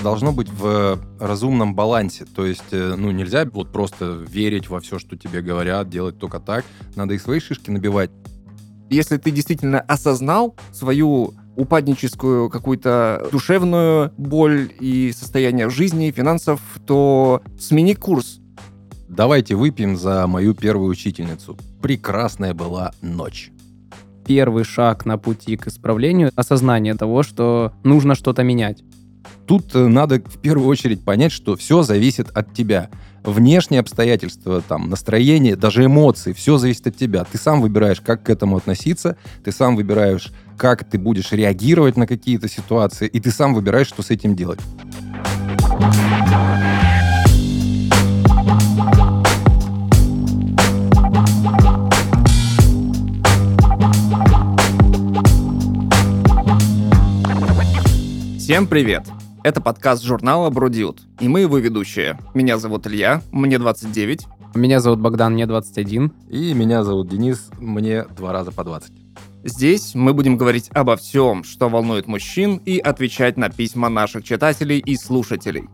это должно быть в разумном балансе. То есть, э, ну, нельзя вот просто верить во все, что тебе говорят, делать только так. Надо и свои шишки набивать. Если ты действительно осознал свою упадническую какую-то душевную боль и состояние жизни, финансов, то смени курс. Давайте выпьем за мою первую учительницу. Прекрасная была ночь первый шаг на пути к исправлению — осознание того, что нужно что-то менять. Тут э, надо в первую очередь понять, что все зависит от тебя. Внешние обстоятельства, там, настроение, даже эмоции, все зависит от тебя. Ты сам выбираешь, как к этому относиться, ты сам выбираешь, как ты будешь реагировать на какие-то ситуации, и ты сам выбираешь, что с этим делать. Всем привет! Это подкаст журнала Бродиут, и мы его ведущие. Меня зовут Илья, мне 29. Меня зовут Богдан, мне 21. И меня зовут Денис, мне два раза по 20. Здесь мы будем говорить обо всем, что волнует мужчин, и отвечать на письма наших читателей и слушателей.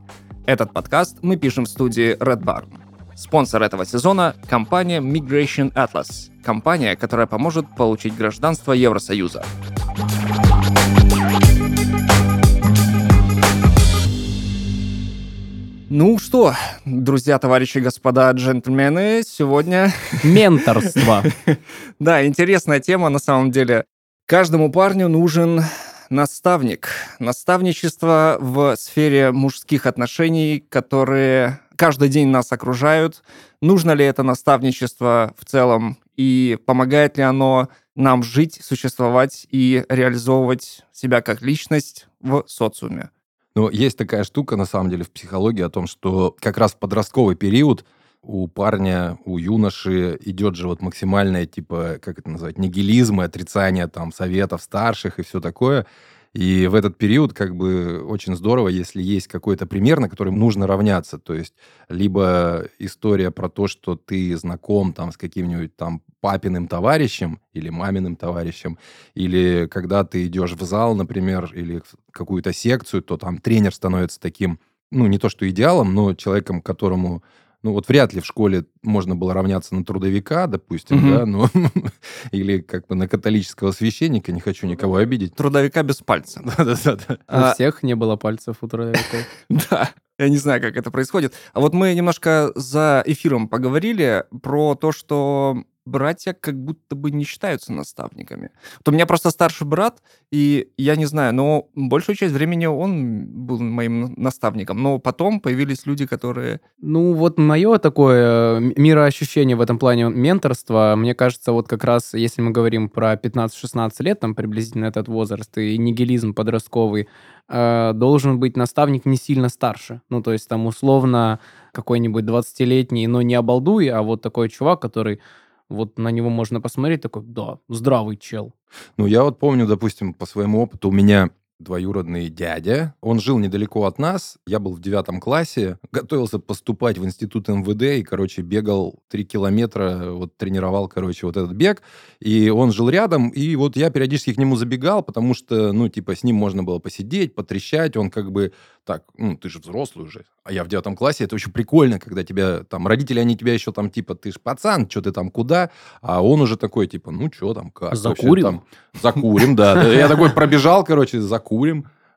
Этот подкаст мы пишем в студии Red Barn. Спонсор этого сезона – компания Migration Atlas, компания, которая поможет получить гражданство Евросоюза. Ну что, друзья, товарищи, господа, джентльмены, сегодня... Менторство. Да, интересная тема на самом деле. Каждому парню нужен наставник. Наставничество в сфере мужских отношений, которые каждый день нас окружают. Нужно ли это наставничество в целом и помогает ли оно нам жить, существовать и реализовывать себя как личность в социуме? Но есть такая штука, на самом деле, в психологии о том, что как раз в подростковый период у парня, у юноши идет же вот максимальное, типа, как это назвать, нигилизм и отрицание там советов старших и все такое. И в этот период как бы очень здорово, если есть какой-то пример, на который нужно равняться. То есть либо история про то, что ты знаком там с каким-нибудь там папиным товарищем или маминым товарищем, или когда ты идешь в зал, например, или в какую-то секцию, то там тренер становится таким, ну, не то что идеалом, но человеком, которому ну вот вряд ли в школе можно было равняться на трудовика, допустим, угу. да, ну, или как бы на католического священника, не хочу никого обидеть. Трудовика без пальца. Да-да-да. У всех не было пальцев у трудовиков. Да. Я не знаю, как это происходит. А вот мы немножко за эфиром поговорили про то, что братья как будто бы не считаются наставниками. Вот у меня просто старший брат, и я не знаю, но большую часть времени он был моим наставником. Но потом появились люди, которые... Ну, вот мое такое э, мироощущение в этом плане менторства, мне кажется, вот как раз, если мы говорим про 15-16 лет, там приблизительно этот возраст, и нигилизм подростковый, э, должен быть наставник не сильно старше. Ну, то есть там условно какой-нибудь 20-летний, но не обалдуй, а вот такой чувак, который вот на него можно посмотреть, такой, да, здравый чел. Ну, я вот помню, допустим, по своему опыту, у меня двоюродный дядя. Он жил недалеко от нас. Я был в девятом классе, готовился поступать в институт МВД и, короче, бегал три километра, вот тренировал, короче, вот этот бег. И он жил рядом, и вот я периодически к нему забегал, потому что, ну, типа, с ним можно было посидеть, потрещать. Он как бы, так, ну, ты же взрослый уже. А я в девятом классе, это очень прикольно, когда тебя, там, родители, они тебя еще там, типа, ты ж пацан, что ты там, куда? А он уже такой, типа, ну, что там, как? Закурим? Вообще, там, закурим, да. Я такой пробежал, короче, закурим.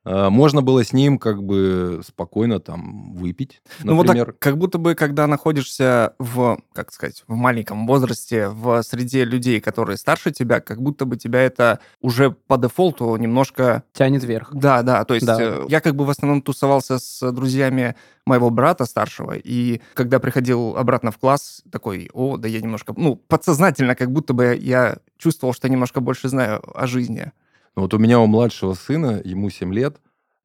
А, можно было с ним как бы спокойно там выпить, например. Ну вот так, как будто бы, когда находишься в, как сказать, в маленьком возрасте, в среде людей, которые старше тебя, как будто бы тебя это уже по дефолту немножко... Тянет вверх. Да, да, то есть да. Э, я как бы в основном тусовался с друзьями моего брата старшего, и когда приходил обратно в класс, такой, о, да я немножко, ну, подсознательно, как будто бы я чувствовал, что немножко больше знаю о жизни. Ну, вот у меня у младшего сына, ему 7 лет,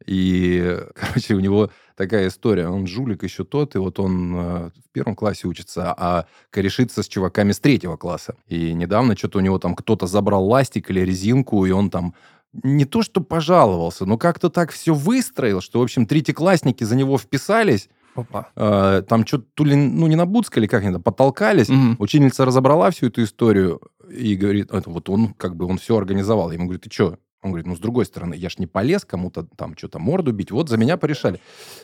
и, короче, у него такая история. Он жулик еще тот, и вот он э, в первом классе учится, а корешится с чуваками с третьего класса. И недавно что-то у него там кто-то забрал ластик или резинку, и он там не то что пожаловался, но как-то так все выстроил, что, в общем, третьеклассники за него вписались, Опа. Э, там что-то то ли, ну, не набуцкали как-нибудь, потолкались. Угу. Ученица разобрала всю эту историю и говорит, это вот он как бы, он все организовал. Я ему говорю, ты что, Он говорит, ну, с другой стороны, я ж не полез кому-то там что-то морду бить, вот за меня порешали.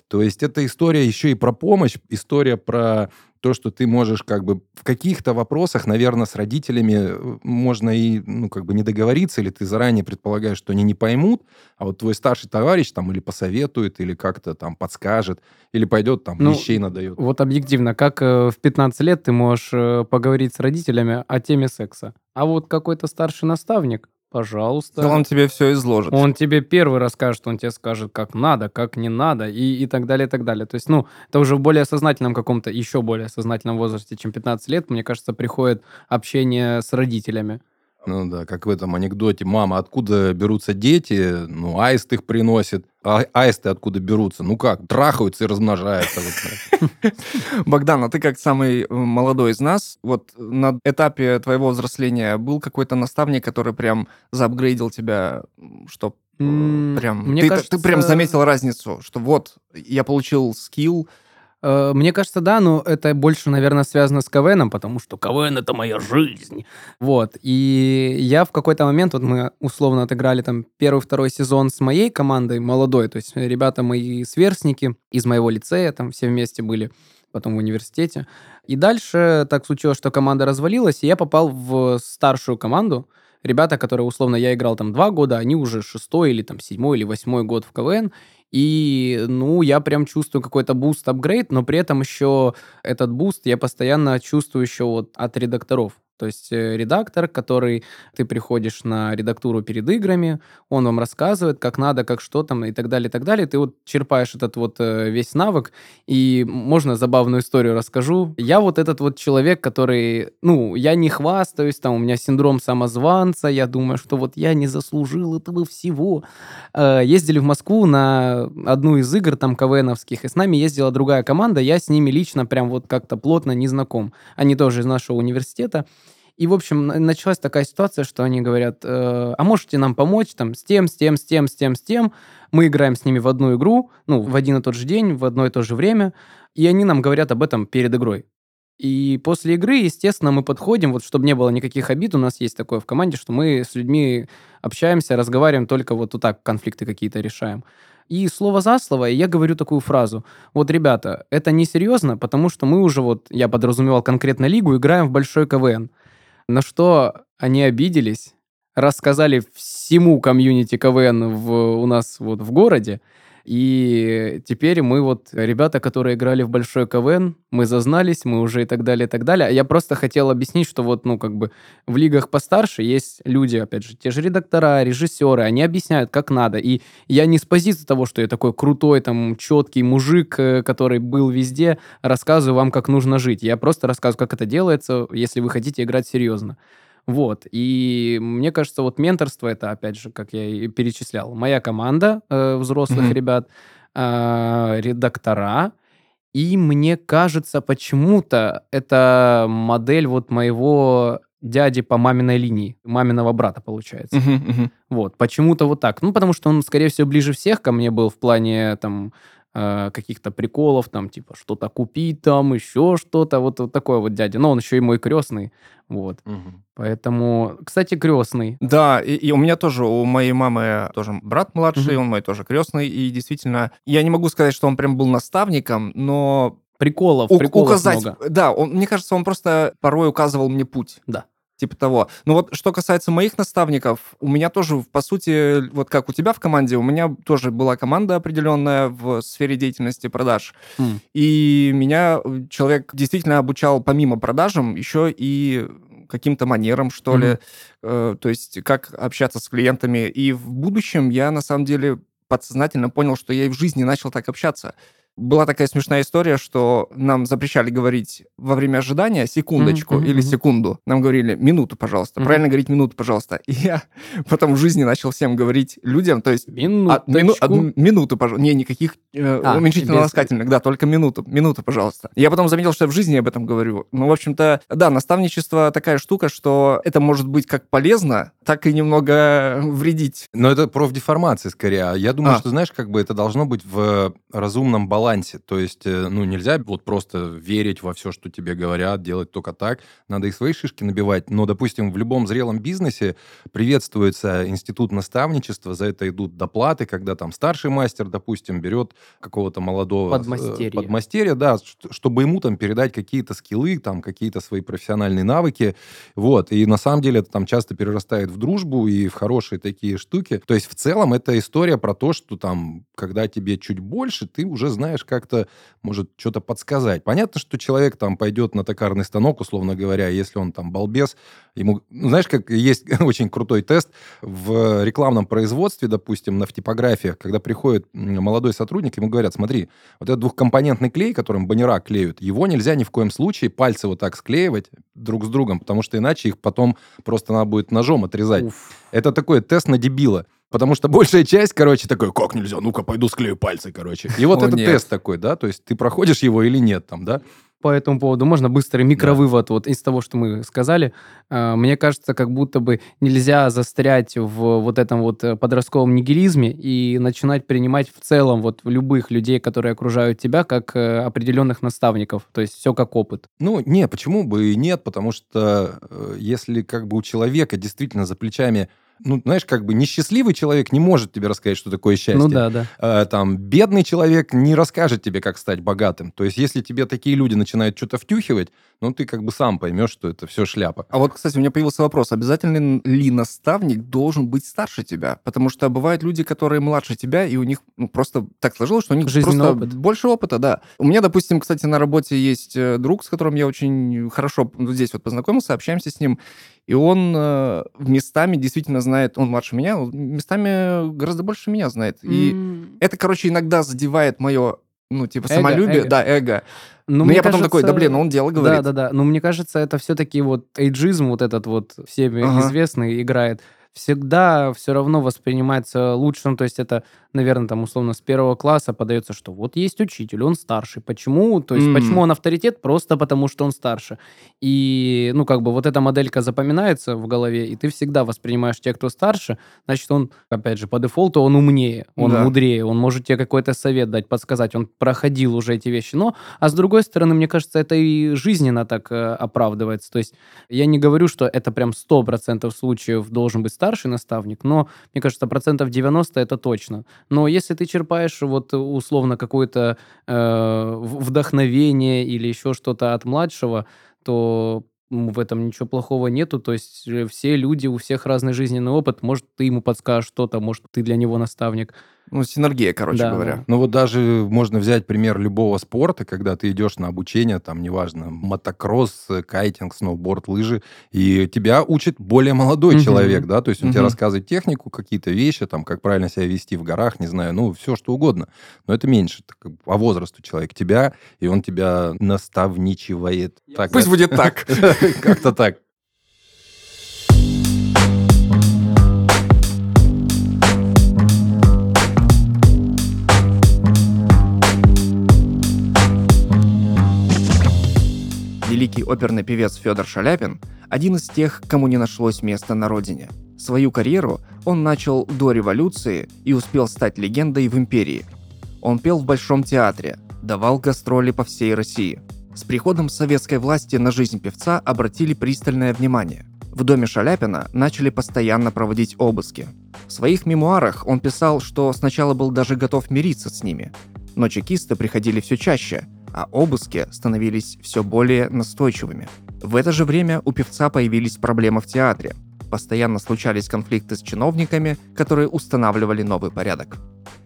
То есть это история еще и про помощь, история про то, что ты можешь как бы в каких-то вопросах, наверное, с родителями э, можно и, ну, как бы не договориться, или ты заранее предполагаешь, что они не поймут, а вот твой старший товарищ там или посоветует, или как-то там подскажет, или пойдет там Ну, вещей надает. Вот объективно, как э, в 15 лет ты можешь э, поговорить с родителями о теме секса? А вот какой-то старший наставник, пожалуйста. Да он тебе все изложит. Он тебе первый расскажет, он тебе скажет, как надо, как не надо, и, и так далее, и так далее. То есть, ну, это уже в более сознательном каком-то, еще более сознательном возрасте, чем 15 лет, мне кажется, приходит общение с родителями. Ну да, как в этом анекдоте. Мама, откуда берутся дети? Ну, аист их приносит. А аисты откуда берутся? Ну как, трахаются и размножаются. Богдан, а ты как самый э, молодой из нас, вот на этапе твоего взросления был какой-то наставник, который прям заапгрейдил тебя, что М, прям... мне ты, кажется- ты прям заметил разницу, что вот, я получил скилл, Э, Мне кажется, да, но это больше, наверное, связано с КВНом, потому что КВН — это моя жизнь. Вот. И я в какой-то момент, вот мы условно отыграли там первый-второй сезон с моей командой молодой, то есть ребята мои сверстники из моего лицея, там все вместе были, потом в университете. И дальше так случилось, что команда развалилась, и я попал в старшую команду. Ребята, которые, условно, я играл там два года, они уже шестой или там седьмой или восьмой год в КВН, и, ну, я прям чувствую какой-то буст, апгрейд, но при этом еще этот буст я постоянно чувствую еще вот от редакторов. То есть э, редактор, который ты приходишь на редактуру перед играми, он вам рассказывает, как надо, как что там и так далее, и так далее. Ты вот черпаешь этот вот э, весь навык, и можно забавную историю расскажу. Я вот этот вот человек, который, ну, я не хвастаюсь, там у меня синдром самозванца, я думаю, что вот я не заслужил этого всего. Э, Ездили в Москву на одну из игр там КВНовских, и с нами ездила другая команда, я с ними лично прям вот как-то плотно не знаком. Они тоже из нашего университета. И, в общем, на- началась такая ситуация, что они говорят, «Э, а можете нам помочь там с тем, с тем, с тем, с тем, с тем. Мы играем с ними в одну игру, ну, в один и тот же день, в одно и то же время, и они нам говорят об этом перед игрой. И после игры, естественно, мы подходим, вот чтобы не было никаких обид, у нас есть такое в команде, что мы с людьми общаемся, разговариваем, только вот, вот так конфликты какие-то решаем. И слово за слово, и я говорю такую фразу. Вот, ребята, это несерьезно, потому что мы уже, вот, я подразумевал конкретно лигу, играем в большой КВН. На что они обиделись, рассказали всему комьюнити КВН в, у нас вот в городе, и теперь мы вот, ребята, которые играли в большой КВН, мы зазнались, мы уже и так далее, и так далее. А Я просто хотел объяснить, что вот, ну, как бы в лигах постарше есть люди, опять же, те же редактора, режиссеры, они объясняют, как надо. И я не с позиции того, что я такой крутой, там, четкий мужик, э, который был везде, рассказываю вам, как нужно жить. Я просто рассказываю, как это делается, если вы хотите играть серьезно. Вот. И мне кажется, вот менторство это, опять же, как я и перечислял, моя команда э, взрослых Мгм. ребят, э, редактора, и мне кажется, почему-то это модель вот моего дяди по маминой линии, маминого брата, получается. Мгм, мгм. Вот, почему-то вот так. Ну, потому что он, скорее всего, ближе всех ко мне был в плане, там, э, каких-то приколов, там, типа, что-то купить, там, еще что-то, вот, вот такой вот дядя. Но он еще и мой крестный, вот. Мгм. Поэтому, кстати, крестный. Да, и, и у меня тоже, у моей мамы тоже брат младший, Мгм. он мой тоже крестный, и действительно, я не могу сказать, что он прям был наставником, но Приколов, у- приколов указать, много. да, он, мне кажется, он просто порой указывал мне путь. Да. Типа того. Ну вот, что касается моих наставников, у меня тоже, по сути, вот как у тебя в команде, у меня тоже была команда определенная в сфере деятельности продаж. М. И меня э, человек действительно обучал помимо продажам еще и каким-то манерам, что Мгм. ли. Э, то есть как общаться с клиентами. И в будущем я, на самом деле, подсознательно понял, что я и в жизни начал так общаться. Была такая смешная история, что нам запрещали говорить во время ожидания секундочку мгм, или секунду. Нам говорили минуту, пожалуйста. Мгм. Правильно говорить минуту, пожалуйста. И я потом в жизни начал всем говорить людям, то есть а, Минуточку. мину- одну минуту, пожалуйста. Не, никаких э, А, уменьшительно-ласкательных, да, только минуту. Минуту, пожалуйста. Я потом заметил, что я в жизни об этом говорю. Ну, в общем-то, да, наставничество такая штука, что это может быть как полезно, так и немного вредить. Но это профдеформация скорее. А Я думаю, А. что, знаешь, как бы это должно быть в разумном балансе балансе. То есть, э, ну, нельзя вот просто верить во все, что тебе говорят, делать только так. Надо и свои шишки набивать. Но, допустим, в любом зрелом бизнесе приветствуется институт наставничества, за это идут доплаты, когда там старший мастер, допустим, берет какого-то молодого... Подмастерье. Подмастерья, да, чтобы ему там передать какие-то скиллы, там какие-то свои профессиональные навыки. Вот. И на самом деле это там часто перерастает в дружбу и в хорошие такие штуки. То есть в целом это история про то, что там, когда тебе чуть больше, ты уже знаешь как-то, может, что-то подсказать. Понятно, что человек там пойдет на токарный станок, условно говоря, если он там балбес, ему... Ну, знаешь, как есть очень крутой тест в рекламном производстве, допустим, на в типографиях, когда приходит молодой сотрудник, ему говорят, смотри, вот этот двухкомпонентный клей, которым баннера клеют, его нельзя ни в коем случае пальцы вот так склеивать друг с другом, потому что иначе их потом просто надо будет ножом отрезать. Уф. Это такой тест на дебила. Потому что большая часть, короче, такой, как нельзя, ну-ка, пойду склею пальцы, короче. И вот О, этот нет. тест такой, да, то есть ты проходишь его или нет там, да по этому поводу. Можно быстрый микровывод да. вот из того, что мы сказали. А, мне кажется, как будто бы нельзя застрять в вот этом вот э, подростковом нигилизме и начинать принимать в целом вот любых людей, которые окружают тебя, как э, определенных наставников. То есть все как опыт. Ну, не, почему бы и нет, потому что э, если как бы у человека действительно за плечами ну, знаешь, как бы несчастливый человек не может тебе рассказать, что такое счастье. Ну да, да. А, там, бедный человек не расскажет тебе, как стать богатым. То есть, если тебе такие люди начинают что-то втюхивать, ну, ты как бы сам поймешь, что это все шляпа. А вот, кстати, у меня появился вопрос. Обязательно ли наставник должен быть старше тебя? Потому что бывают люди, которые младше тебя, и у них ну, просто так сложилось, что у них Жизненный просто опыт. больше опыта, да. У меня, допустим, кстати, на работе есть э, друг, с которым я очень хорошо ну, здесь вот познакомился, общаемся с ним, и он э, местами действительно знает, он младше меня, местами гораздо больше меня знает. И mm. это, короче, иногда задевает мое, ну, типа, эго, самолюбие, эго. да, эго. Ну, Но я потом такой, да блин, он дело говорит. Да, да, да. Но мне кажется, это все-таки вот эйджизм вот этот вот всеми ага. известный играет всегда все равно воспринимается лучшим, то есть это наверное, там, условно, с первого класса подается, что вот есть учитель, он старший. Почему? То есть, mm. почему он авторитет? Просто потому, что он старше. И, ну, как бы вот эта моделька запоминается в голове, и ты всегда воспринимаешь тех, кто старше, значит, он, опять же, по дефолту он умнее, он да. мудрее, он может тебе какой-то совет дать, подсказать, он проходил уже эти вещи. Но, а с другой стороны, мне кажется, это и жизненно так э, оправдывается. То есть, я не говорю, что это прям 100% случаев должен быть старший наставник, но, мне кажется, процентов 90 это точно. Но если ты черпаешь вот условно какое-то э, вдохновение или еще что-то от младшего, то в этом ничего плохого нету. То есть э, все люди, у всех разный жизненный опыт. Может, ты ему подскажешь что-то, может, ты для него наставник. Ну, синергия, короче да, говоря. Да. Ну, вот даже можно взять пример любого спорта, когда ты идешь на обучение, там, неважно, мотокросс, кайтинг, сноуборд, лыжи, и тебя учит более молодой угу. человек, да, то есть он угу. тебе рассказывает технику, какие-то вещи, там, как правильно себя вести в горах, не знаю, ну, все что угодно. Но это меньше, так, по возрасту человек тебя, и он тебя наставничивает. Так, Пусть будет так. Как-то так. Великий оперный певец Федор Шаляпин – один из тех, кому не нашлось места на родине. Свою карьеру он начал до революции и успел стать легендой в империи. Он пел в Большом театре, давал гастроли по всей России. С приходом советской власти на жизнь певца обратили пристальное внимание. В доме Шаляпина начали постоянно проводить обыски. В своих мемуарах он писал, что сначала был даже готов мириться с ними, но чекисты приходили все чаще – а обыски становились все более настойчивыми. В это же время у певца появились проблемы в театре. Постоянно случались конфликты с чиновниками, которые устанавливали новый порядок.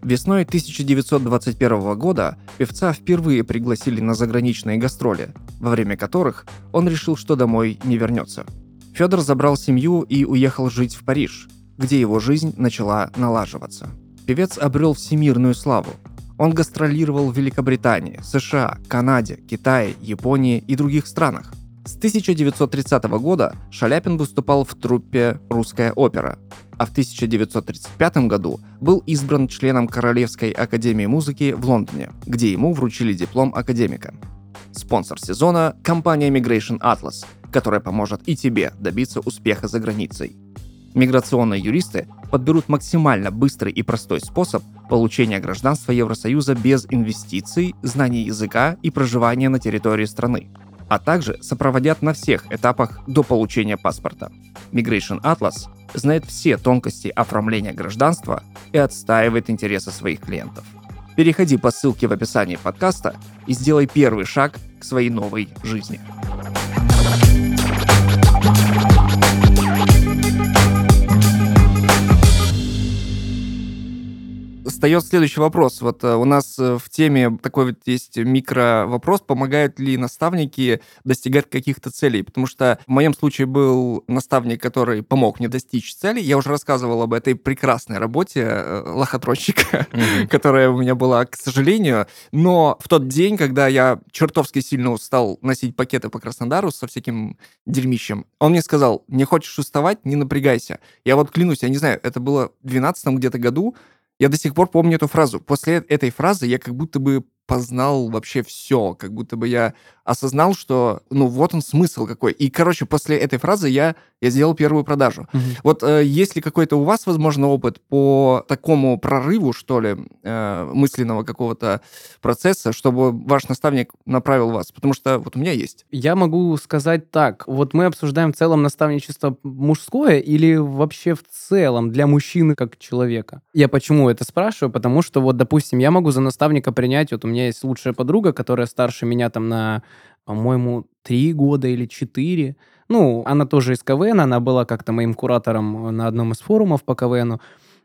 Весной 1921 года певца впервые пригласили на заграничные гастроли, во время которых он решил, что домой не вернется. Федор забрал семью и уехал жить в Париж, где его жизнь начала налаживаться. Певец обрел всемирную славу, он гастролировал в Великобритании, США, Канаде, Китае, Японии и других странах. С 1930 года Шаляпин выступал в труппе «Русская опера», а в 1935 году был избран членом Королевской академии музыки в Лондоне, где ему вручили диплом академика. Спонсор сезона – компания Migration Atlas, которая поможет и тебе добиться успеха за границей. Миграционные юристы подберут максимально быстрый и простой способ получения гражданства Евросоюза без инвестиций, знаний языка и проживания на территории страны, а также сопроводят на всех этапах до получения паспорта. Migration Atlas знает все тонкости оформления гражданства и отстаивает интересы своих клиентов. Переходи по ссылке в описании подкаста и сделай первый шаг к своей новой жизни. Встает следующий вопрос. Вот э, у нас э, в теме такой вот есть микро вопрос, помогают ли наставники достигать каких-то целей? Потому что в моем случае был наставник, который помог мне достичь цели. Я уже рассказывал об этой прекрасной работе э, лохотронщика, mm-hmm. которая у меня была, к сожалению. Но в тот день, когда я чертовски сильно устал носить пакеты по Краснодару со всяким дерьмищем, он мне сказал, не хочешь уставать, не напрягайся. Я вот клянусь, я не знаю, это было в 12 где-то году, я до сих пор помню эту фразу. После этой фразы я как будто бы познал вообще все, как будто бы я осознал, что, ну, вот он смысл какой. И, короче, после этой фразы я, я сделал первую продажу. Угу. Вот э, есть ли какой-то у вас, возможно, опыт по такому прорыву, что ли, э, мысленного какого-то процесса, чтобы ваш наставник направил вас? Потому что вот у меня есть. Я могу сказать так. Вот мы обсуждаем в целом наставничество мужское или вообще в целом для мужчины как человека? Я почему это спрашиваю? Потому что вот, допустим, я могу за наставника принять, вот у меня есть лучшая подруга, которая старше меня там на по-моему, три года или четыре. Ну, она тоже из КВН, она была как-то моим куратором на одном из форумов по КВНу.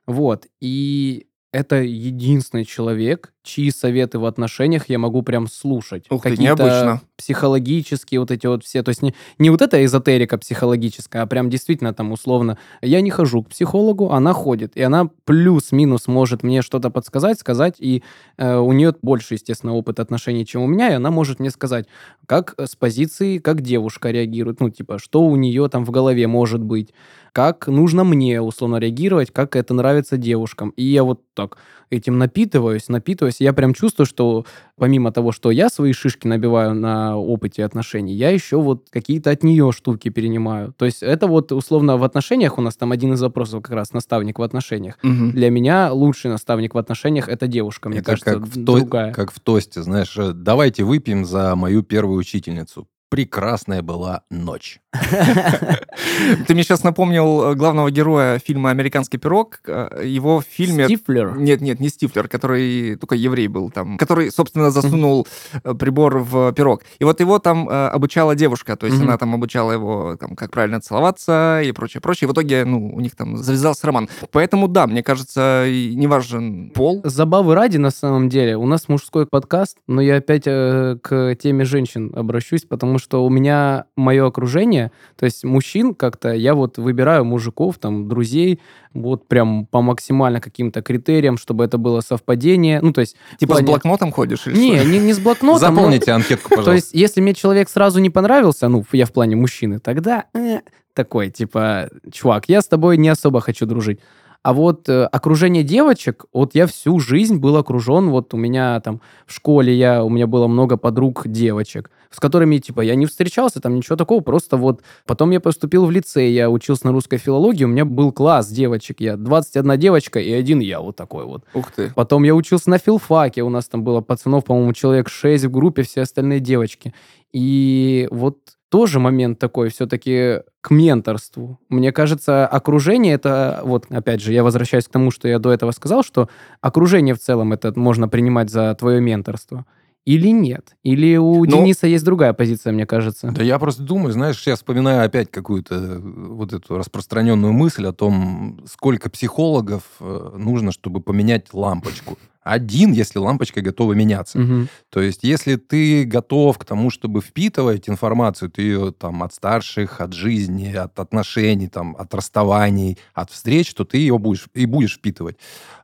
Вот. И это единственный человек, чьи советы в отношениях я могу прям слушать. Ух ты, необычно. Психологические вот эти вот все. То есть не, не вот эта эзотерика психологическая, а прям действительно там условно. Я не хожу к психологу, она ходит. И она плюс-минус может мне что-то подсказать, сказать. И э, у нее больше, естественно, опыт отношений, чем у меня. И она может мне сказать, как с позиции, как девушка реагирует. Ну, типа, что у нее там в голове может быть. Как нужно мне, условно, реагировать, как это нравится девушкам. И я вот так этим напитываюсь, напитываюсь. Я прям чувствую, что помимо того, что я свои шишки набиваю на опыте отношений, я еще вот какие-то от нее штуки перенимаю. То есть это вот условно в отношениях у нас там один из вопросов как раз наставник в отношениях. Угу. Для меня лучший наставник в отношениях это девушка, мне это кажется, как в другая. Как в тосте, знаешь, э, давайте выпьем за мою первую учительницу прекрасная была ночь. Ты мне сейчас напомнил э, главного героя фильма «Американский пирог». Э, его в фильме... Стифлер? Нет, нет, не Стифлер, который только еврей был там, который, собственно, засунул э, прибор в пирог. И вот его там обучала девушка, то есть она там обучала его, там, как правильно целоваться и прочее, прочее. И в итоге, ну, у них там завязался роман. Поэтому, да, мне кажется, не важен пол. Забавы ради, на самом деле. У нас мужской подкаст, но я опять к теме женщин обращусь, потому что у меня мое окружение, то есть мужчин как-то, я вот выбираю мужиков, там, друзей, вот прям по максимально каким-то критериям, чтобы это было совпадение. Ну, то есть... Типа плане... с блокнотом ходишь? Или не, не, не с блокнотом. Заполните но... анкетку, пожалуйста. То есть, если мне человек сразу не понравился, ну, я в плане мужчины, тогда э, такой, типа, чувак, я с тобой не особо хочу дружить. А вот э, окружение девочек, вот я всю жизнь был окружен, вот у меня там в школе я, у меня было много подруг девочек, с которыми, типа, я не встречался, там ничего такого, просто вот потом я поступил в лицей, я учился на русской филологии, у меня был класс девочек, я 21 девочка и один я вот такой вот. Ух ты. Потом я учился на филфаке, у нас там было пацанов, по-моему, человек 6 в группе, все остальные девочки. И вот тоже момент такой все-таки к менторству. Мне кажется, окружение это, вот опять же, я возвращаюсь к тому, что я до этого сказал, что окружение в целом это можно принимать за твое менторство. Или нет? Или у Но... Ну, Дениса есть другая позиция, мне кажется? Да я просто думаю, знаешь, я вспоминаю опять какую-то э, вот эту распространенную мысль о том, сколько психологов э, нужно, чтобы поменять лампочку один, если лампочка готова меняться. Угу. То есть, если ты готов к тому, чтобы впитывать информацию, ты ее там от старших, от жизни, от отношений, там, от расставаний, от встреч, то ты ее будешь и будешь впитывать.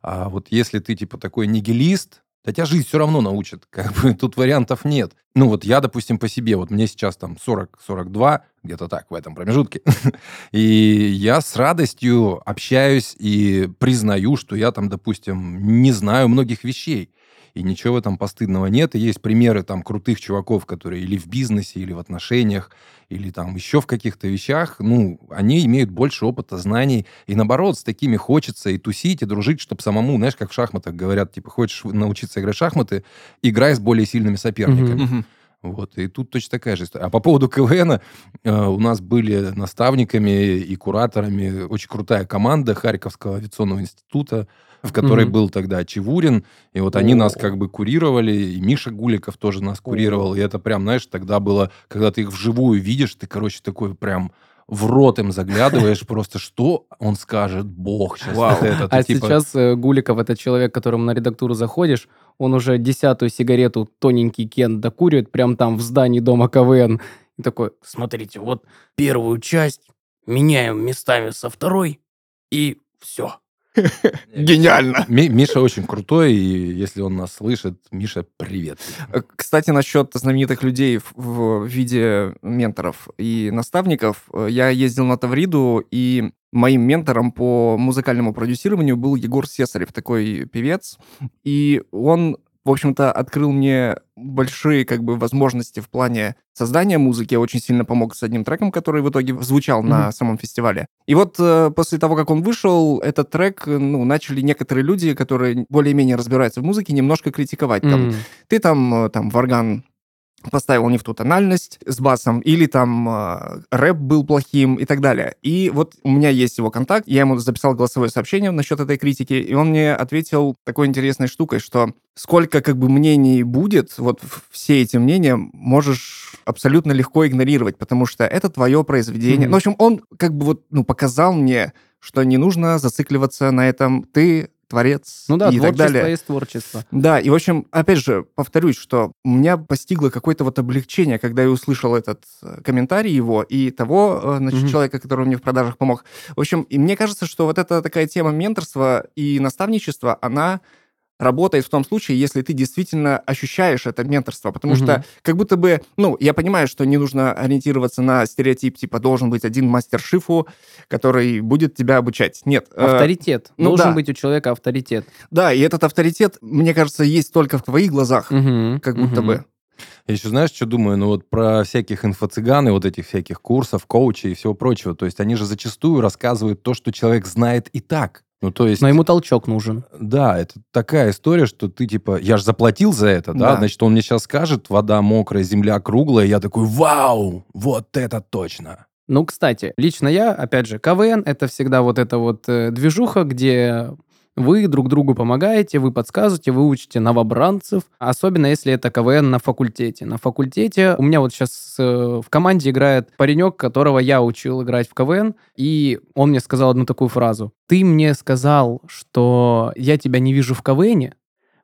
А вот если ты типа такой нигилист, да тебя жизнь все равно научит. Как бы тут вариантов нет. Ну вот я, допустим, по себе, вот мне сейчас там 40-42, где-то так, в этом промежутке. и я с радостью общаюсь и признаю, что я там, допустим, не знаю многих вещей. И ничего в этом постыдного нет. И есть примеры там крутых чуваков, которые или в бизнесе, или в отношениях, или там еще в каких-то вещах, ну, они имеют больше опыта, знаний, и наоборот, с такими хочется и тусить, и дружить, чтобы самому, знаешь, как в шахматах говорят, типа, хочешь научиться играть в шахматы, играй с более сильными соперниками. Мгм. Вот, и тут точно такая же история. А по поводу КВН, э, у нас были наставниками и кураторами очень крутая команда Харьковского авиационного института, в которой Мгм. был тогда Чевурин, и вот они нас О. как бы курировали, и Миша Гуликов тоже нас курировал, и это прям, знаешь, тогда было, когда ты их вживую видишь, ты, короче, такой прям в рот им заглядываешь, просто что он скажет, бог сейчас Вау. это. А типа- сейчас э, Гуликов, это человек, которому на редактуру заходишь, он уже десятую сигарету тоненький Кен докуривает прям там в здании дома КВН. И такой, смотрите, вот первую часть меняем местами со второй, и все. Гениально. Ми- Миша очень крутой, и если он нас слышит, Миша, привет. Э, Кстати, насчет знаменитых людей в, в виде менторов и наставников. Э, Я ездил на Тавриду, и моим ментором по музыкальному продюсированию был Егор Сесарев, такой певец. И он, в общем-то, открыл мне большие как бы возможности в плане создания музыки. Очень сильно помог с одним треком, который в итоге звучал на Мгм. самом фестивале. И вот э, после того, как он вышел, этот трек, ну, начали некоторые люди, которые более-менее разбираются в музыке, немножко критиковать. Там, М. ты там, э, там в орган поставил не в ту тональность с басом, или там э, рэп был плохим и так далее. И вот у меня есть его контакт, я ему записал голосовое сообщение насчет этой критики, и он мне ответил такой интересной штукой, что сколько как бы мнений будет, вот все эти мнения можешь абсолютно легко игнорировать, потому что это твое произведение. Мгм. Ну, в общем, он как бы вот ну, показал мне, что не нужно зацикливаться на этом. Ты творец Ну да, и так далее. есть творчество. Да, и, в общем, опять же, повторюсь, что меня постигло какое-то вот облегчение, когда я услышал этот э, комментарий его и того, э, значит, Мгм. человека, который мне в продажах помог. В общем, и мне кажется, что вот эта такая тема менторства и наставничества, она работает в том случае, если ты действительно ощущаешь это менторство, потому Мгм. что как будто бы, ну, я понимаю, что не нужно ориентироваться на стереотип, типа, должен быть один мастер шифу, который будет тебя обучать. Нет. э, Авторитет. ну Должен да. быть у человека авторитет. да, и этот авторитет, мне кажется, есть только в твоих глазах, Мгм, как будто мгм. бы. Я еще знаешь, что думаю? Ну вот про всяких инфо-цыган и вот этих всяких курсов, коучей и всего прочего. То есть они же зачастую рассказывают то, что человек знает и так. Ну то есть... Но ему толчок нужен. Да, это такая история, что ты типа, я же заплатил за это, да? Да. Значит, он мне сейчас скажет, вода мокрая, земля круглая, я такой, вау, вот это точно. Ну, кстати, лично я, опять же, КВН — это всегда вот эта вот э, движуха, где вы друг другу помогаете, вы подсказываете, вы учите новобранцев, особенно если это КВН на факультете. На факультете у меня вот сейчас в команде играет паренек, которого я учил играть в КВН, и он мне сказал одну такую фразу. «Ты мне сказал, что я тебя не вижу в КВНе,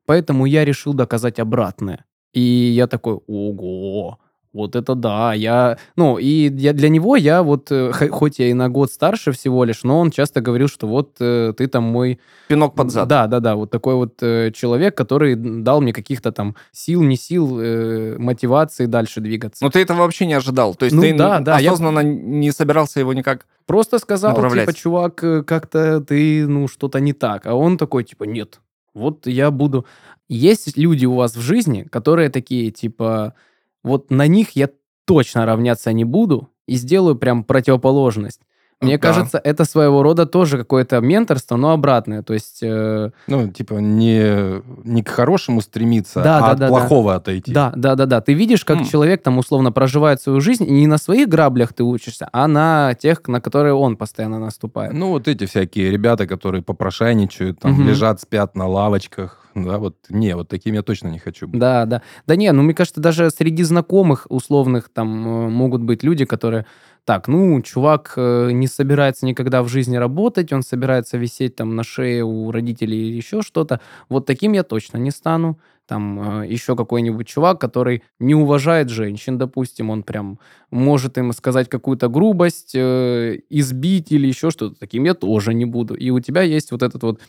поэтому я решил доказать обратное». И я такой, ого, вот это да, я, ну, и я, для него я вот, э, хоть я и на год старше всего лишь, но он часто говорил, что вот э, ты там мой... Пинок под зад. Да, да, да, вот такой вот э, человек, который дал мне каких-то там сил, не сил, э, мотивации дальше двигаться. Но ты этого вообще не ожидал. То есть Ну ты да, да, я- осознанно не собирался его никак... Просто сказал, направлять. типа, чувак, э, как-то ты, ну, что-то не так. А он такой, типа, нет, вот я буду... Есть люди у вас в жизни, которые такие, типа, вот на них я точно равняться не буду и сделаю прям противоположность. Мне Да. кажется, это своего рода тоже какое-то менторство, но обратное. То есть, э, Ну, типа, не, не к хорошему стремиться, Да, а да, от да, да. плохого отойти. да, да, да, да. Ты видишь, как М. человек там условно проживает свою жизнь, и не на своих граблях ты учишься, а на тех, на которые он постоянно наступает. Ну, вот эти всякие ребята, которые попрошайничают, там, Мгм. лежат, спят на лавочках, да, вот, не, вот таким я точно не хочу быть. Да, да. Да не, ну мне кажется, даже среди знакомых условных там э, могут быть люди, которые, так, ну, чувак э, не собирается никогда в жизни работать, он собирается висеть там на шее у родителей или еще что-то. Вот таким я точно не стану. Там э, еще какой-нибудь чувак, который не уважает женщин, допустим, он прям может им сказать какую-то грубость, э, избить или еще что-то. Таким я тоже не буду. И у тебя есть вот этот вот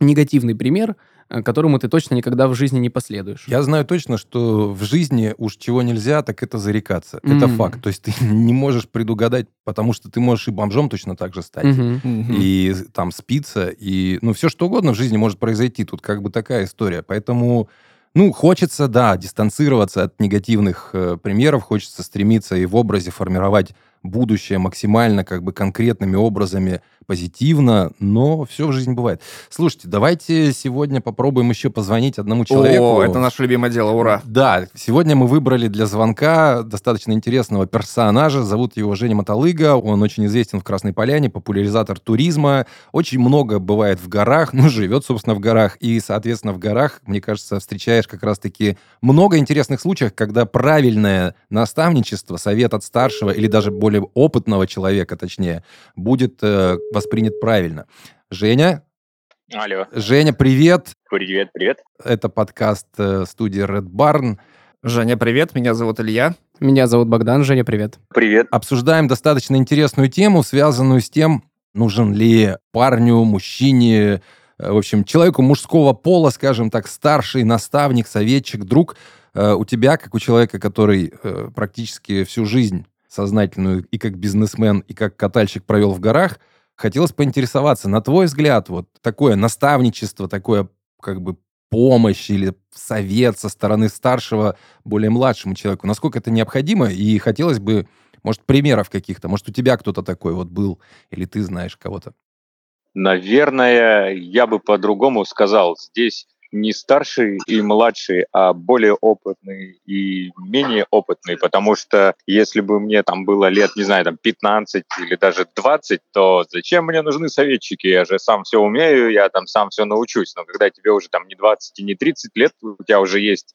негативный пример, которому ты точно никогда в жизни не последуешь. Я знаю точно, что в жизни уж чего нельзя, так это зарекаться. Это Мгм. факт. То есть ты не можешь предугадать, потому что ты можешь и бомжом точно так же стать. Мгм. И там спиться, и ну все что угодно в жизни может произойти. Тут как бы такая история. Поэтому, ну, хочется, да, дистанцироваться от негативных э, примеров, хочется стремиться и в образе формировать будущее максимально как бы конкретными образами позитивно, но все в жизни бывает. Слушайте, давайте сегодня попробуем еще позвонить одному человеку. О, это наше любимое дело, ура. Да, сегодня мы выбрали для звонка достаточно интересного персонажа. Зовут его Женя Мотолыга. Он очень известен в Красной Поляне, популяризатор туризма. Очень много бывает в горах, ну, живет, собственно, в горах. И, соответственно, в горах, мне кажется, встречаешь как раз-таки много интересных случаев, когда правильное наставничество, совет от старшего или даже более опытного человека, точнее, будет э, воспринят правильно. Женя, Алло, Женя, привет. привет, привет. Это подкаст э, студии Red Barn. Женя, привет, меня зовут Илья. Меня зовут Богдан, Женя, привет. Привет. обсуждаем достаточно интересную тему, связанную с тем, нужен ли парню, мужчине, э, в общем, человеку мужского пола, скажем так, старший наставник, советчик, друг. Э, У тебя, как у человека, который практически всю жизнь сознательную и как бизнесмен, и как катальщик провел в горах, хотелось поинтересоваться, на твой взгляд, вот такое наставничество, такое как бы помощь или совет со стороны старшего более младшему человеку, насколько это необходимо, и хотелось бы, может, примеров каких-то, может, у тебя кто-то такой вот был, или ты знаешь кого-то. Наверное, я бы по-другому сказал. Здесь не старший и младший, а более опытный и менее опытный, потому что если бы мне там было лет, не знаю, там 15 или даже 20, то зачем мне нужны советчики? Я же сам все умею, я там сам все научусь. Но когда тебе уже там не 20 и не 30 лет, у тебя уже есть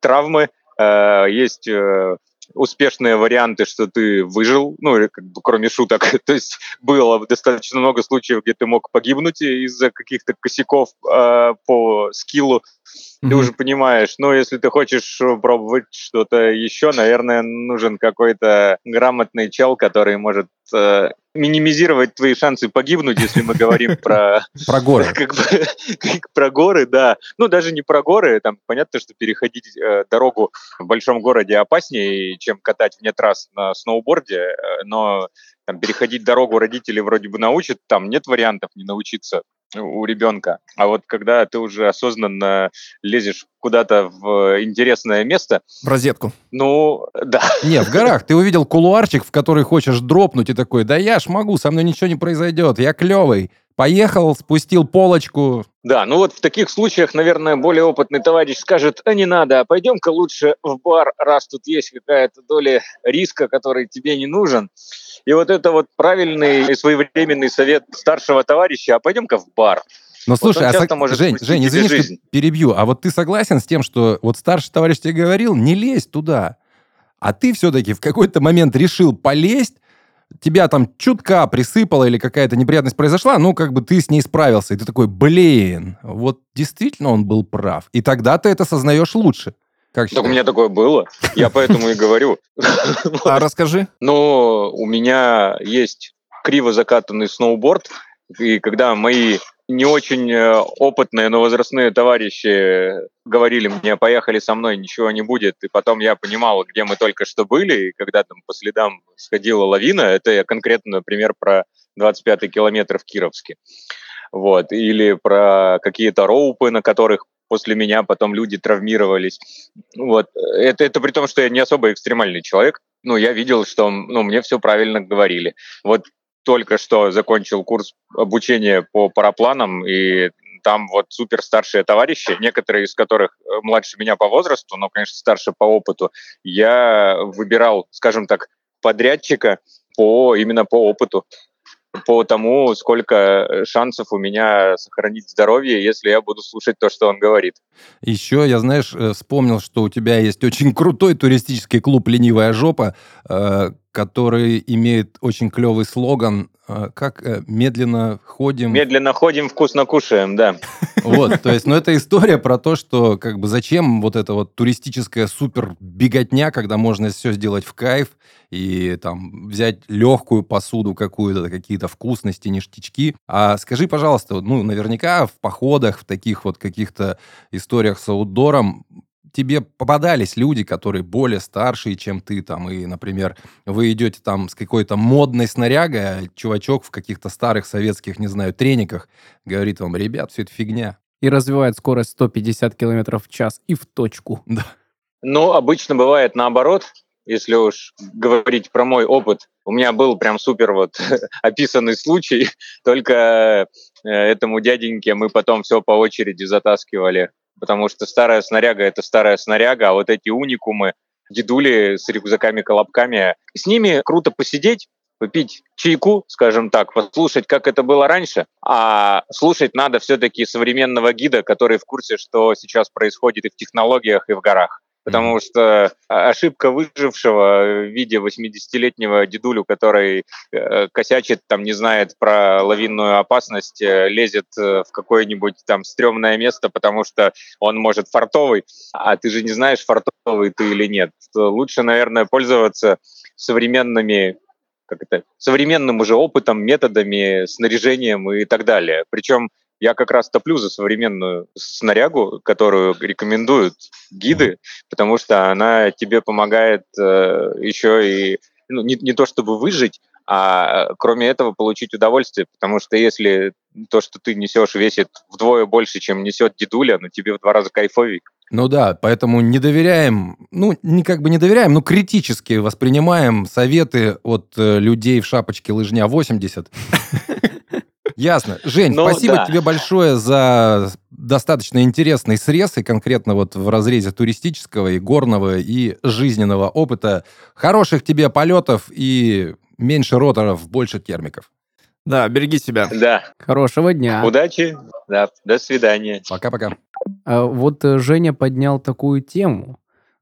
травмы, э, есть э, успешные варианты, что ты выжил, ну, как бы кроме шуток. То есть было достаточно много случаев, где ты мог погибнуть из-за каких-то косяков э, по скиллу. Ты Мгм. уже понимаешь, но если ты хочешь пробовать что-то еще, наверное, нужен какой-то грамотный чел, который может э, минимизировать твои шансы погибнуть, если мы говорим про Про горы. как бы как про горы, да. Ну, даже не про горы. Там понятно, что переходить э, дорогу в большом городе опаснее, чем катать вне трасс на сноуборде. э, Но там, переходить дорогу родители вроде бы научат, там нет вариантов не научиться у ребенка. А вот когда ты уже осознанно лезешь куда-то в интересное место, В розетку. ну, да, Не, в горах ты увидел кулуарчик, в который хочешь дропнуть, и такой, да я ж могу, со мной ничего не произойдет, я клевый. Поехал, спустил полочку. Да, ну вот в таких случаях, наверное, более опытный товарищ скажет, а не надо, а пойдем-ка лучше в бар, раз тут есть какая-то доля риска, который тебе не нужен. И вот это вот правильный и своевременный совет старшего товарища, а пойдем-ка в бар. Но слушай, он а часто сог- может Жень, Жень, извини, что жизнь. перебью, а вот ты согласен с тем, что вот старший товарищ тебе говорил, не лезь туда, а ты все-таки в какой-то момент решил полезть, тебя там чутка присыпало или какая-то неприятность произошла, ну, как бы ты с ней справился, и ты такой, блин, вот действительно он был прав. И тогда ты это сознаешь лучше. Как Так у меня такое было, я поэтому и говорю. А расскажи. Но у меня есть криво закатанный сноуборд, и когда мои не очень э, опытные, но возрастные товарищи говорили мне, поехали со мной, ничего не будет, и потом я понимал, где мы только что были, и когда там по следам сходила лавина, это я конкретно, например, про 25-й километр в Кировске, вот, или про какие-то роупы, на которых после меня потом люди травмировались. Вот. Это, это при том, что я не особо экстремальный человек. Ну, я видел, что ну, мне все правильно говорили. Вот только что закончил курс обучения по парапланам, и там вот супер старшие товарищи, некоторые из которых э, младше меня по возрасту, но, конечно, старше по опыту, я выбирал, скажем так, подрядчика по именно по опыту по тому, сколько шансов у меня сохранить здоровье, если я буду слушать то, что он говорит. Еще я, знаешь, э, вспомнил, что у тебя есть очень крутой туристический клуб «Ленивая жопа», э, который имеет очень клевый слоган, э, как э, медленно ходим. Медленно ходим, вкусно кушаем, да. Вот, то есть, ну, это история про то, что, как бы, зачем вот эта вот туристическая супер беготня, когда можно все сделать в кайф и там взять легкую посуду какую-то, какие-то вкусности, ништячки. А скажи, пожалуйста, ну, наверняка в походах, в таких вот каких-то историях с аутдором тебе попадались люди, которые более старшие, чем ты, там, и, например, вы идете там с какой-то модной снарягой, а чувачок в каких-то старых советских, не знаю, трениках говорит вам, ребят, все это фигня. И развивает скорость 150 км в час и в точку. Да. Ну, обычно бывает наоборот, если уж говорить про мой опыт. У меня был прям супер вот описанный случай, только э, этому дяденьке мы потом все по очереди затаскивали потому что старая снаряга — это старая снаряга, а вот эти уникумы, дедули с рюкзаками-колобками, с ними круто посидеть, попить чайку, скажем так, послушать, как это было раньше, а слушать надо все-таки современного гида, который в курсе, что сейчас происходит и в технологиях, и в горах. Потому что ошибка выжившего в виде 80-летнего дедулю, который э, косячит, там, не знает про лавинную опасность, э, лезет э, в какое-нибудь там стрёмное место, потому что он может фартовый, а ты же не знаешь, фартовый ты или нет. Лучше, наверное, пользоваться современными как это, современным уже опытом, методами, снаряжением и так далее. Причем я как раз топлю за современную снарягу, которую рекомендуют гиды, потому что она тебе помогает э, еще и ну, не, не то чтобы выжить, а кроме этого получить удовольствие, потому что если то, что ты несешь, весит вдвое больше, чем несет дедуля, ну тебе в два раза кайфовей. Ну да, поэтому не доверяем, ну, не как бы не доверяем, но критически воспринимаем советы от э, людей в шапочке лыжня 80. Ясно. Жень, Ну, спасибо да. тебе большое за достаточно интересный срез, и конкретно вот в разрезе туристического и горного и жизненного опыта. Хороших тебе полетов и меньше роторов, больше термиков. Да, береги себя. Да, Хорошего дня. удачи, да, до свидания. Пока-пока. А Вот э, Женя поднял такую тему.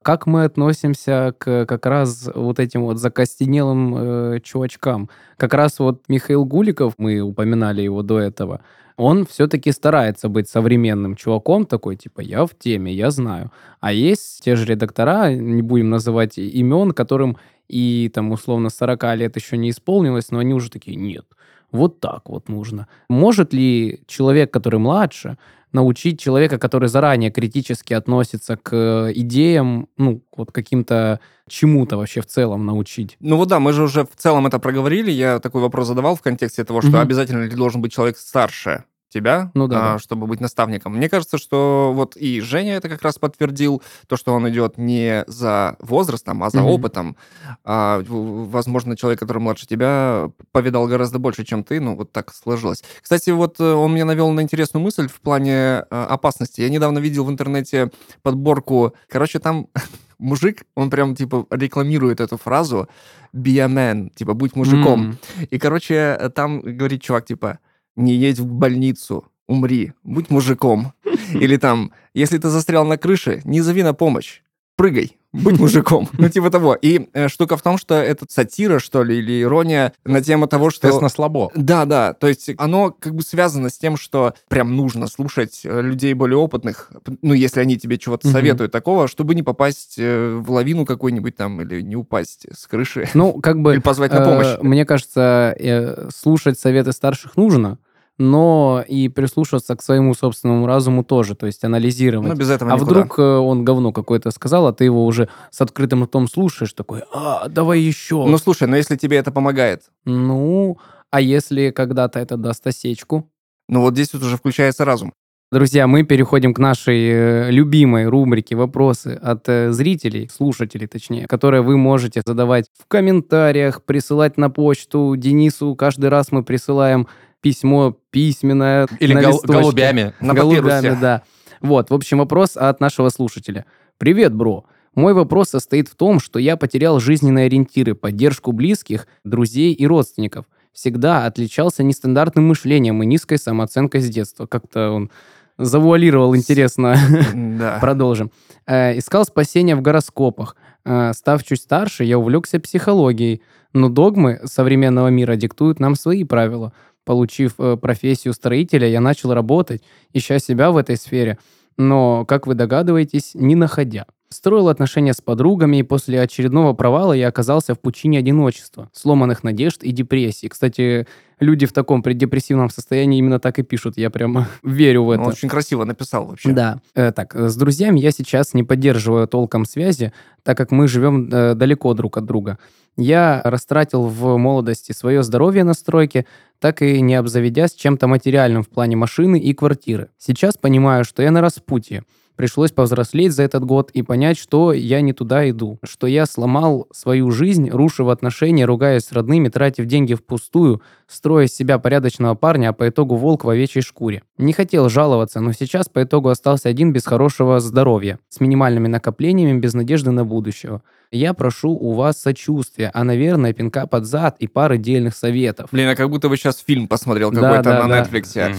Как мы относимся к как раз вот этим вот закостенелым э, чувачкам? Как раз вот Михаил Гуликов, мы упоминали его до этого, он все-таки старается быть современным чуваком, такой типа «я в теме, я знаю». А есть те же редактора, не будем называть имен, которым и там условно 40 лет еще не исполнилось, но они уже такие «нет, вот так вот нужно». Может ли человек, который младше, научить человека, который заранее критически относится к э, идеям, ну, вот каким-то чему-то вообще в целом научить. Ну вот да, мы же уже в целом это проговорили. Я такой вопрос задавал в контексте того, что Мгм. обязательно ли должен быть человек старше тебя, Ну да, а, да. чтобы быть наставником. Мне кажется, что вот и Женя это как раз подтвердил, то, что он идет не за возрастом, а за Мгм. опытом. А, возможно, человек, который младше тебя, повидал гораздо больше, чем ты, ну вот так сложилось. Кстати, вот э, он меня навел на интересную мысль в плане э, опасности. Я недавно видел в интернете подборку, короче, там мужик, он прям типа рекламирует эту фразу «be a man», типа «будь мужиком». М. И, короче, э, там говорит чувак, типа, не едь в больницу, умри, будь мужиком. Или там, если ты застрял на крыше, не зови на помощь, прыгай, будь мужиком. Ну, типа того. И э, штука в том, что это сатира, что ли, или ирония на тему того, что... Тест на слабо. Да, да, то есть оно как бы связано с тем, что прям нужно слушать э, людей более опытных, ну, если они тебе чего-то Мгм. советуют такого, чтобы не попасть э, в лавину какой-нибудь там или не упасть с крыши. Ну, как бы... Или позвать на э, помощь. Мне кажется, э, слушать советы старших нужно, но и прислушиваться к своему собственному разуму тоже, то есть анализировать. Ну, без этого А никуда. вдруг э, он говно какое-то сказал, а ты его уже с открытым ртом слушаешь, такой, а, давай еще. Ну, слушай, но если тебе это помогает, Ну, а если когда-то это даст осечку? ну, вот здесь вот уже включается разум. Друзья, мы переходим к нашей э, любимой рубрике «Вопросы от э, зрителей», слушателей точнее, которые вы можете задавать в комментариях, присылать на почту. Денису каждый раз мы присылаем письмо письменное Или на гол- листочке. голубями. На Голубями, папирусе. да. Вот, в общем, вопрос от нашего слушателя. «Привет, бро. Мой вопрос состоит в том, что я потерял жизненные ориентиры, поддержку близких, друзей и родственников. Всегда отличался нестандартным мышлением и низкой самооценкой с детства». Как-то он завуалировал, интересно. Да. Продолжим. Э, Искал спасения в гороскопах. Э, Став чуть старше, я увлекся психологией. Но догмы современного мира диктуют нам свои правила. Получив э, профессию строителя, я начал работать, ища себя в этой сфере. Но, как вы догадываетесь, не находя. Строил отношения с подругами, и после очередного провала я оказался в пучине одиночества, сломанных надежд и депрессии. Кстати, люди в таком преддепрессивном состоянии именно так и пишут. Я прямо верю в это. Он очень красиво написал вообще. Да. Э, так, э, с друзьями я сейчас не поддерживаю толком связи, так как мы живем э, далеко друг от друга. Я растратил в молодости свое здоровье на стройке, так и не обзаведясь чем-то материальным в плане машины и квартиры. Сейчас понимаю, что я на распутье. Пришлось повзрослеть за этот год и понять, что я не туда иду, что я сломал свою жизнь, рушив отношения, ругаясь с родными, тратив деньги впустую, строя из себя порядочного парня, а по итогу волк в овечьей шкуре. Не хотел жаловаться, но сейчас по итогу остался один без хорошего здоровья, с минимальными накоплениями, без надежды на будущего. Я прошу у вас сочувствия, а, наверное, пинка под зад и пары дельных советов. Блин, а как будто бы сейчас фильм посмотрел Да, какой-то да, на да. Netflix.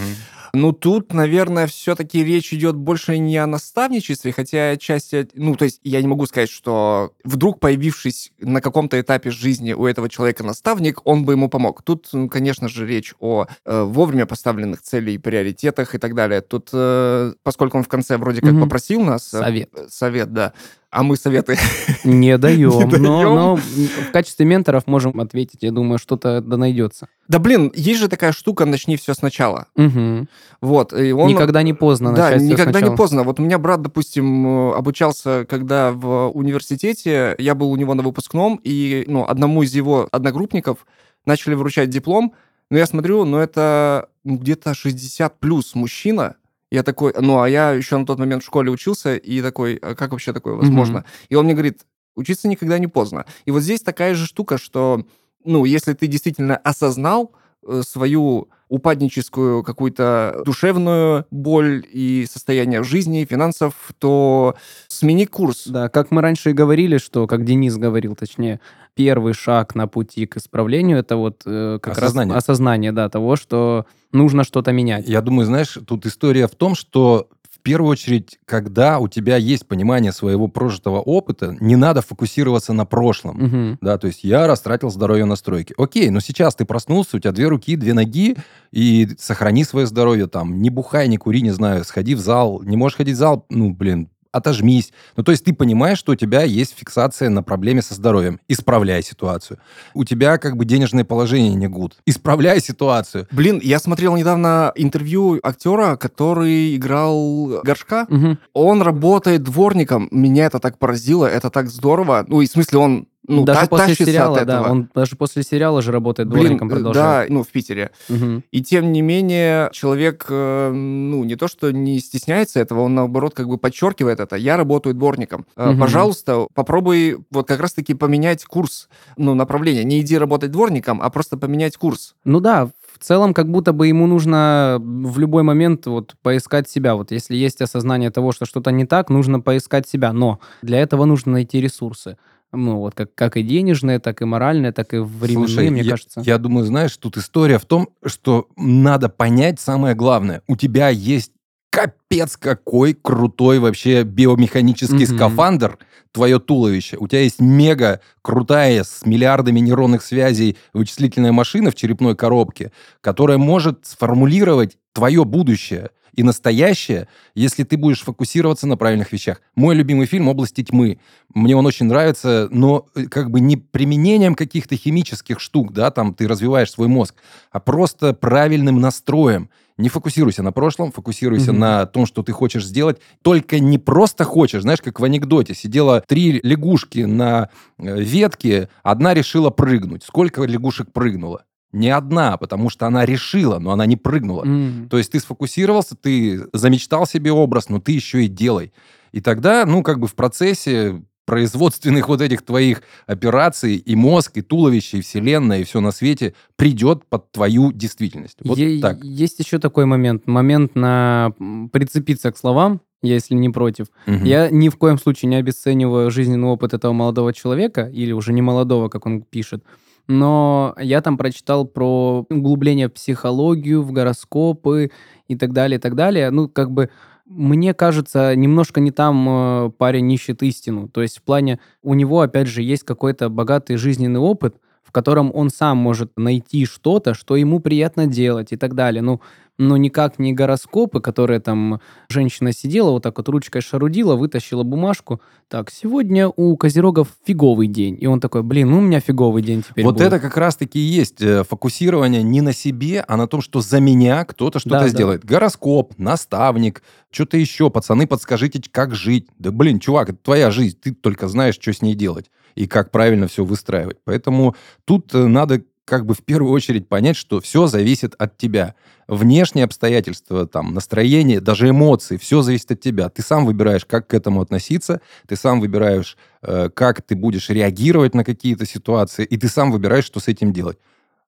Ну, тут, наверное, все-таки речь идет больше не о наставничестве, хотя отчасти... Ну, то есть я не могу сказать, что вдруг появившись на каком-то этапе жизни у этого человека наставник, он бы ему помог. Тут, ну, конечно же, речь о э, вовремя поставленных целях и приоритетах и так далее. Тут, э, поскольку он в конце вроде как Мгм. попросил нас... э, Совет. Совет, да. А мы советы... Не даем, Не но, но в качестве менторов можем ответить. Я думаю, что-то да найдется. Да блин, есть же такая штука «начни все сначала». Мгм. Вот, и он... Никогда не поздно Да, никогда не сначала. поздно. Вот у меня брат, допустим, э, обучался, когда в университете, я был у него на выпускном, и ну, одному из его одногруппников начали вручать диплом, но я смотрю, ну это ну, где-то 60 плюс мужчина, я такой, ну а я еще на тот момент в школе учился, и такой, а как вообще такое возможно? И он мне говорит, учиться никогда не поздно. И вот здесь такая же штука, что, ну, если ты действительно осознал э, свою упадническую какую-то душевную боль и состояние жизни, финансов, то смени курс. Да, как мы раньше и говорили, что, как Денис говорил, точнее, первый шаг на пути к исправлению это вот э, как Осознание. раз осознание, да, того, что нужно что-то менять. Я думаю, знаешь, тут история в том, что в первую очередь, когда у тебя есть понимание своего прожитого опыта, не надо фокусироваться на прошлом. Мгм. Да, то есть я растратил здоровье на стройке. Окей, но сейчас ты проснулся, у тебя две руки, две ноги, и сохрани свое здоровье там. Не бухай, не кури, не знаю, сходи в зал. Не можешь ходить в зал, ну, блин, отожмись. Ну, то есть ты понимаешь, что у тебя есть фиксация на проблеме со здоровьем. Исправляй ситуацию. У тебя как бы денежное положение не гуд. Исправляй ситуацию. Блин, я смотрел недавно интервью актера, который играл Горшка. Мгм. Он работает дворником. Меня это так поразило, это так здорово. Ну, и в смысле, он ну, даже та- после тащится сериала, от да, он даже после сериала же работает дворником, э, продолжает. да, ну, в Питере. Мгм. И тем не менее, человек, э, ну, не то что не стесняется этого, он, наоборот, как бы подчеркивает это. Я работаю дворником. Мгм. Пожалуйста, попробуй вот как раз-таки поменять курс, ну, направление. Не иди работать дворником, а просто поменять курс. Ну да, в целом как будто бы ему нужно в любой момент вот поискать себя. Вот если есть осознание того, что что-то не так, нужно поискать себя. Но для этого нужно найти ресурсы. Ну вот как, как и денежные, так и моральные, так и временные, Слушай, мне я, кажется. я думаю, знаешь, тут история в том, что надо понять самое главное. У тебя есть капец какой крутой вообще биомеханический Мгм. скафандр, твое туловище. У тебя есть мега крутая с миллиардами нейронных связей вычислительная машина в черепной коробке, которая может сформулировать твое будущее и настоящее, если ты будешь фокусироваться на правильных вещах. Мой любимый фильм «Области тьмы». Мне он очень нравится, но э, как бы не применением каких-то химических штук, да, там ты развиваешь свой мозг, а просто правильным настроем. Не фокусируйся на прошлом, фокусируйся Мгм. на том, что ты хочешь сделать. Только не просто хочешь, знаешь, как в анекдоте. Сидело три лягушки на э, ветке, одна решила прыгнуть. Сколько лягушек прыгнуло? Не одна, потому что она решила, но она не прыгнула. М. То есть ты сфокусировался, ты замечтал себе образ, но ты еще и делай. И тогда, ну, как бы в процессе производственных вот этих твоих операций и мозг, и туловище, и вселенная, и все на свете придет под твою действительность. Вот Е- так. Есть еще такой момент. Момент на прицепиться к словам, если не против. Мгм. Я ни в коем случае не обесцениваю жизненный опыт этого молодого человека, или уже не молодого, как он пишет. Но я там прочитал про углубление в психологию, в гороскопы и так далее, и так далее. Ну, как бы мне кажется, немножко не там э, парень ищет истину. То есть в плане у него, опять же, есть какой-то богатый жизненный опыт, в котором он сам может найти что-то, что ему приятно делать и так далее. Ну, но никак не гороскопы, которые там женщина сидела, вот так вот ручкой шарудила, вытащила бумажку. Так, сегодня у козерогов фиговый день. И он такой, блин, ну у меня фиговый день теперь Вот будет. это как раз-таки и есть э, фокусирование не на себе, а на том, что за меня кто-то что-то Да, да. сделает. Гороскоп, наставник, что-то еще. Пацаны, подскажите, как жить. Да блин, чувак, это твоя жизнь, ты только знаешь, что с ней делать и как правильно все выстраивать. Поэтому тут э, надо как бы в первую очередь понять, что все зависит от тебя. Внешние обстоятельства, там, настроение, даже эмоции, все зависит от тебя. Ты сам выбираешь, как к этому относиться, ты сам выбираешь, э, как ты будешь реагировать на какие-то ситуации, и ты сам выбираешь, что с этим делать.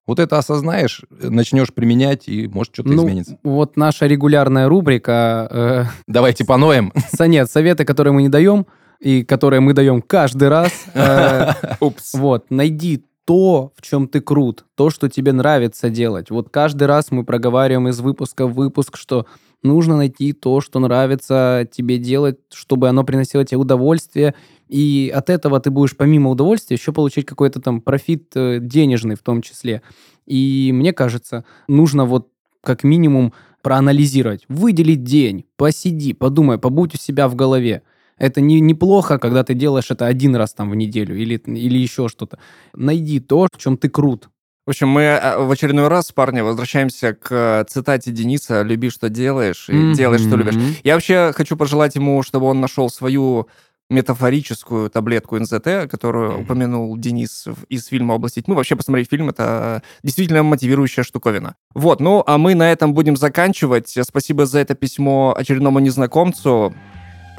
Вот это осознаешь, начнешь применять, и может что-то ну, изменится. вот наша регулярная рубрика э, Давайте поноем. со- нет, советы, которые мы не даем, и которые мы даем каждый раз. Э, Упс. Вот, найди то, в чем ты крут, то, что тебе нравится делать. Вот каждый раз мы проговариваем из выпуска в выпуск, что нужно найти то, что нравится тебе делать, чтобы оно приносило тебе удовольствие, и от этого ты будешь помимо удовольствия еще получить какой-то там профит э, денежный в том числе. И мне кажется, нужно вот как минимум проанализировать, выделить день, посиди, подумай, побудь у себя в голове. Это не, неплохо, когда ты делаешь это один раз там в неделю или, или еще что-то. Найди то, в чем ты крут. В общем, мы э, в очередной раз, парни, возвращаемся к э, цитате Дениса «Люби, что делаешь, и делай, что любишь». Я вообще хочу пожелать ему, чтобы он нашел свою метафорическую таблетку НЗТ, которую Мгм. упомянул Денис из фильма «Области тьмы». Вообще посмотреть фильм — это действительно мотивирующая штуковина. Вот, ну, а мы на этом будем заканчивать. Спасибо за это письмо очередному незнакомцу.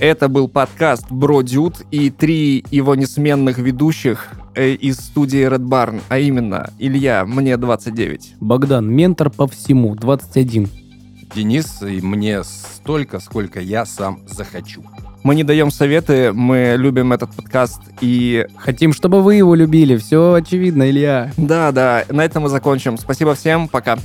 Это был подкаст Бро Дюд и три его несменных ведущих э, из студии Red Barn, а именно Илья, мне 29. Богдан, ментор по всему, 21. Денис, и мне столько, сколько я сам захочу. Мы не даем советы, мы любим этот подкаст и Хотим, чтобы вы его любили. Все очевидно, Илья. да, да, на этом мы закончим. Спасибо всем, пока.